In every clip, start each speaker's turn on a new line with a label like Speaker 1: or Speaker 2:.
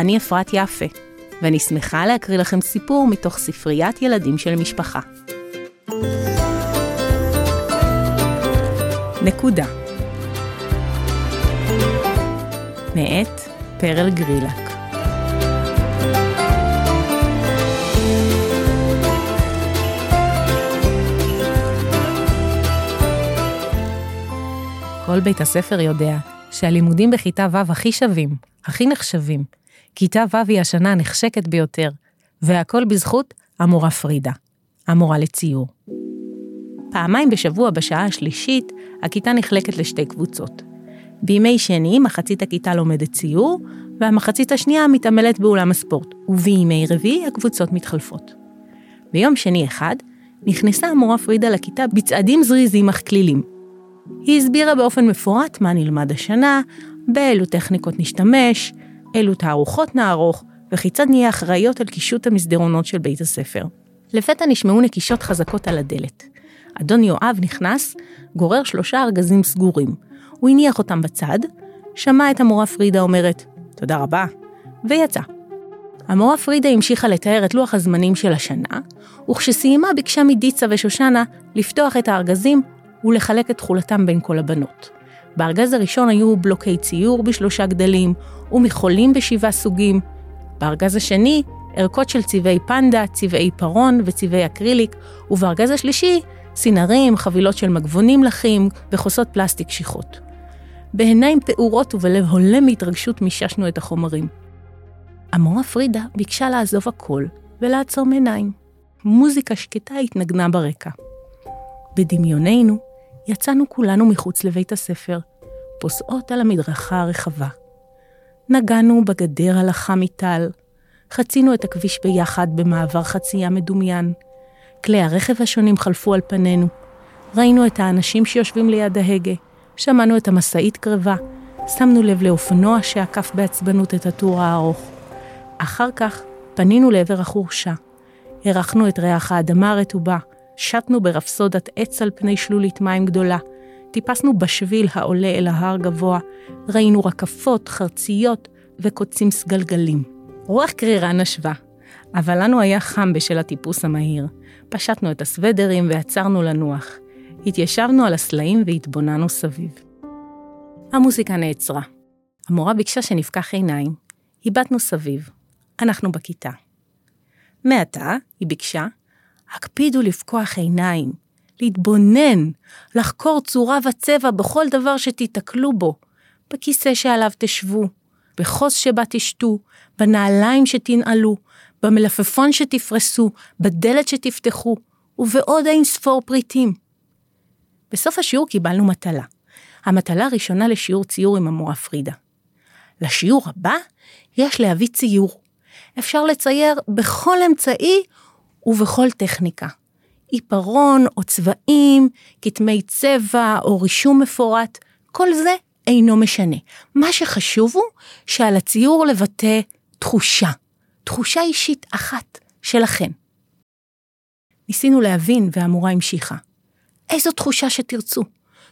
Speaker 1: אני אפרת יפה, ואני שמחה להקריא לכם סיפור מתוך ספריית ילדים של משפחה. נקודה מאת פרל גרילק כל בית הספר יודע שהלימודים בכיתה ו' הכי שווים, הכי נחשבים. כיתה ו' היא השנה הנחשקת ביותר, והכל בזכות המורה פרידה, המורה לציור. פעמיים בשבוע בשעה השלישית, הכיתה נחלקת לשתי קבוצות. בימי שני, מחצית הכיתה לומדת ציור, והמחצית השנייה מתעמלת באולם הספורט, ובימי רביעי הקבוצות מתחלפות. ביום שני אחד, נכנסה המורה פרידה לכיתה בצעדים זריזים אך כלילים, היא הסבירה באופן מפורט מה נלמד השנה, באילו טכניקות נשתמש, אילו תערוכות נערוך, וכיצד נהיה אחראיות על קישוט המסדרונות של בית הספר. לפתע נשמעו נקישות חזקות על הדלת. אדון יואב נכנס, גורר שלושה ארגזים סגורים. הוא הניח אותם בצד, שמע את המורה פרידה אומרת, תודה רבה, ויצא. המורה פרידה המשיכה לתאר את לוח הזמנים של השנה, וכשסיימה ביקשה מדיצה ושושנה לפתוח את הארגזים ולחלק את תכולתם בין כל הבנות. בארגז הראשון היו בלוקי ציור בשלושה גדלים, ומחולים בשבעה סוגים. בארגז השני, ערכות של צבעי פנדה, צבעי פרון וצבעי אקריליק, ובארגז השלישי, סינרים, חבילות של מגבונים לחים וכוסות פלסטיק קשיחות. בעיניים פעורות ובלב הולם מהתרגשות מיששנו את החומרים. המורה פרידה ביקשה לעזוב הכל ולעצום עיניים. מוזיקה שקטה התנגנה ברקע. בדמיוננו יצאנו כולנו מחוץ לבית הספר, פוסעות על המדרכה הרחבה. נגענו בגדר הלכה מטל, חצינו את הכביש ביחד במעבר חצייה מדומיין. כלי הרכב השונים חלפו על פנינו. ראינו את האנשים שיושבים ליד ההגה, שמענו את המשאית קרבה, שמנו לב לאופנוע שעקף בעצבנות את הטור הארוך. אחר כך פנינו לעבר החורשה. הרחנו את ריח האדמה הרטובה, שטנו ברפסודת עץ על פני שלולית מים גדולה. טיפסנו בשביל העולה אל ההר גבוה, ראינו רקפות, חרציות וקוצים סגלגלים. רוח קרירה נשבה, אבל לנו היה חם בשל הטיפוס המהיר. פשטנו את הסוודרים ועצרנו לנוח. התיישבנו על הסלעים והתבוננו סביב. המוזיקה נעצרה. המורה ביקשה שנפקח עיניים. הבטנו סביב. אנחנו בכיתה. מעתה, היא ביקשה, הקפידו לפקוח עיניים, להתבונן, לחקור צורה וצבע בכל דבר שתיתקלו בו, בכיסא שעליו תשבו, בכוס שבה תשתו, בנעליים שתנעלו, במלפפון שתפרסו, בדלת שתפתחו, ובעוד אין ספור פריטים. בסוף השיעור קיבלנו מטלה. המטלה הראשונה לשיעור ציור עם המורה פרידה. לשיעור הבא יש להביא ציור. אפשר לצייר בכל אמצעי ובכל טכניקה. עיפרון או צבעים, כתמי צבע או רישום מפורט, כל זה אינו משנה. מה שחשוב הוא שעל הציור לבטא תחושה, תחושה אישית אחת שלכם. ניסינו להבין והמורה המשיכה. איזו תחושה שתרצו,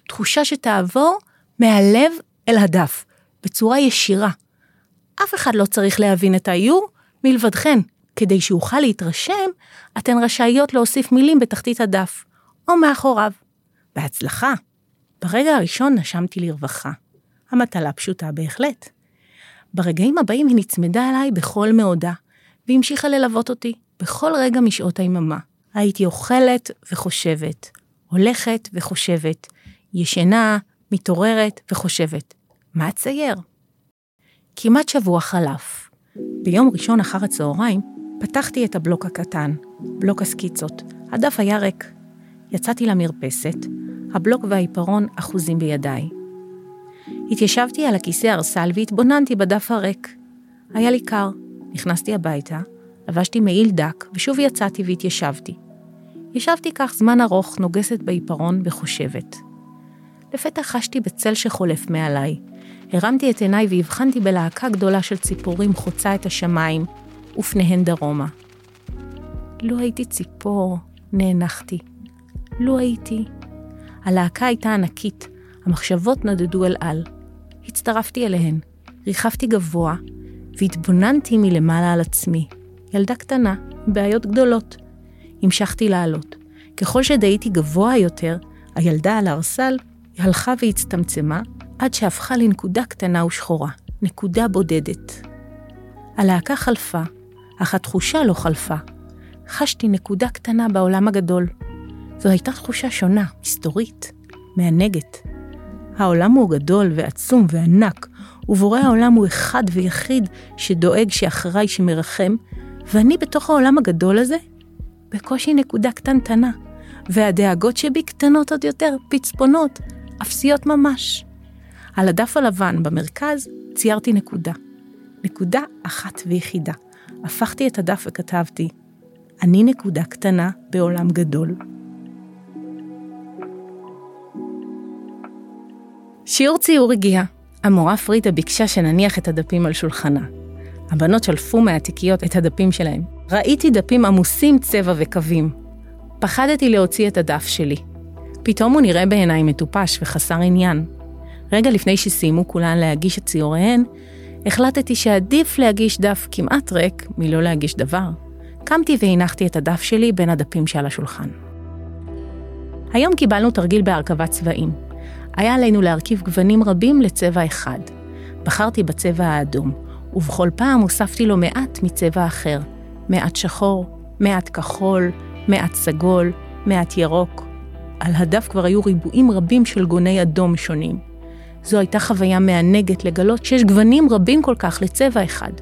Speaker 1: תחושה שתעבור מהלב אל הדף, בצורה ישירה. אף אחד לא צריך להבין את האיור מלבדכן, כדי שאוכל להתרשם, אתן רשאיות להוסיף מילים בתחתית הדף, או מאחוריו. בהצלחה. ברגע הראשון נשמתי לרווחה. המטלה פשוטה בהחלט. ברגעים הבאים היא נצמדה אליי בכל מאודה, והמשיכה ללוות אותי בכל רגע משעות היממה. הייתי אוכלת וחושבת, הולכת וחושבת, ישנה, מתעוררת וחושבת. מה אצייר? כמעט שבוע חלף. ביום ראשון אחר הצהריים פתחתי את הבלוק הקטן, בלוק הסקיצות. הדף היה ריק. יצאתי למרפסת, הבלוק והעיפרון אחוזים בידיי. התיישבתי על הכיסא הרסל והתבוננתי בדף הריק. היה לי קר, נכנסתי הביתה, לבשתי מעיל דק, ושוב יצאתי והתיישבתי. ישבתי כך זמן ארוך, נוגסת בעיפרון וחושבת. לפתע חשתי בצל שחולף מעליי. הרמתי את עיניי והבחנתי בלהקה גדולה של ציפורים חוצה את השמיים, ופניהן דרומה. לו הייתי ציפור, נאנחתי. לו הייתי. הלהקה הייתה ענקית, המחשבות נדדו אל על. הצטרפתי אליהן, ריחפתי גבוה, והתבוננתי מלמעלה על עצמי. ילדה קטנה, בעיות גדולות. המשכתי לעלות. ככל שדהיתי גבוה יותר, הילדה על הארסל הלכה והצטמצמה, עד שהפכה לנקודה קטנה ושחורה, נקודה בודדת. הלהקה חלפה, אך התחושה לא חלפה. חשתי נקודה קטנה בעולם הגדול. זו הייתה תחושה שונה, מסתורית, מענגת. העולם הוא גדול ועצום וענק, ובורא העולם הוא אחד ויחיד שדואג שאחריי שמרחם, ואני בתוך העולם הגדול הזה, בקושי נקודה קטנטנה, והדאגות שבי קטנות עוד יותר, פצפונות, אפסיות ממש. על הדף הלבן במרכז ציירתי נקודה. נקודה אחת ויחידה. הפכתי את הדף וכתבתי, אני נקודה קטנה בעולם גדול. שיעור ציור הגיע. המורה פרידה ביקשה שנניח את הדפים על שולחנה. הבנות שלפו מהתיקיות את הדפים שלהם. ראיתי דפים עמוסים צבע וקווים. פחדתי להוציא את הדף שלי. פתאום הוא נראה בעיניי מטופש וחסר עניין. רגע לפני שסיימו כולן להגיש את ציוריהן, החלטתי שעדיף להגיש דף כמעט ריק מלא להגיש דבר. קמתי והנחתי את הדף שלי בין הדפים שעל השולחן. היום קיבלנו תרגיל בהרכבת צבעים. היה עלינו להרכיב גוונים רבים לצבע אחד. בחרתי בצבע האדום, ובכל פעם הוספתי לו מעט מצבע אחר. מעט שחור, מעט כחול, מעט סגול, מעט ירוק. על הדף כבר היו ריבועים רבים של גוני אדום שונים. זו הייתה חוויה מענגת לגלות שיש גוונים רבים כל כך לצבע אחד.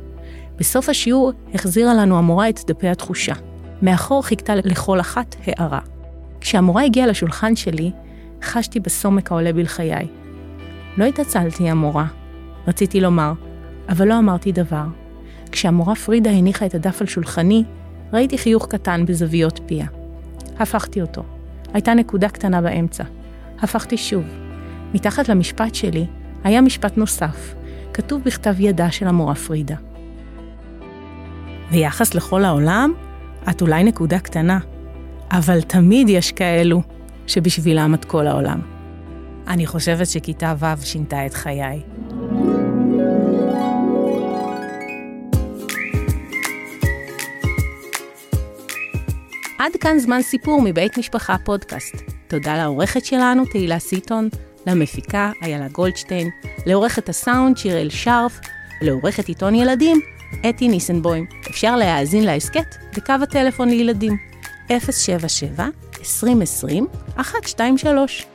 Speaker 1: בסוף השיעור החזירה לנו המורה את דפי התחושה. מאחור חיכתה לכל אחת הערה. כשהמורה הגיעה לשולחן שלי, חשתי בסומק העולה בלחיי. לא התעצלתי, המורה. רציתי לומר, אבל לא אמרתי דבר. כשהמורה פרידה הניחה את הדף על שולחני, ראיתי חיוך קטן בזוויות פיה. הפכתי אותו. הייתה נקודה קטנה באמצע. הפכתי שוב. מתחת למשפט שלי היה משפט נוסף, כתוב בכתב ידה של המורה פרידה. ביחס לכל העולם, את אולי נקודה קטנה, אבל תמיד יש כאלו שבשבילם את כל העולם. אני חושבת שכיתה ו' שינתה את חיי. עד כאן זמן סיפור מבית משפחה פודקאסט. תודה לעורכת שלנו, תהילה סיטון, למפיקה, איילה גולדשטיין, לעורכת הסאונד, שיראל שרף, לעורכת עיתון ילדים, אתי ניסנבוים. אפשר להאזין להסכת בקו הטלפון לילדים 077 2020 123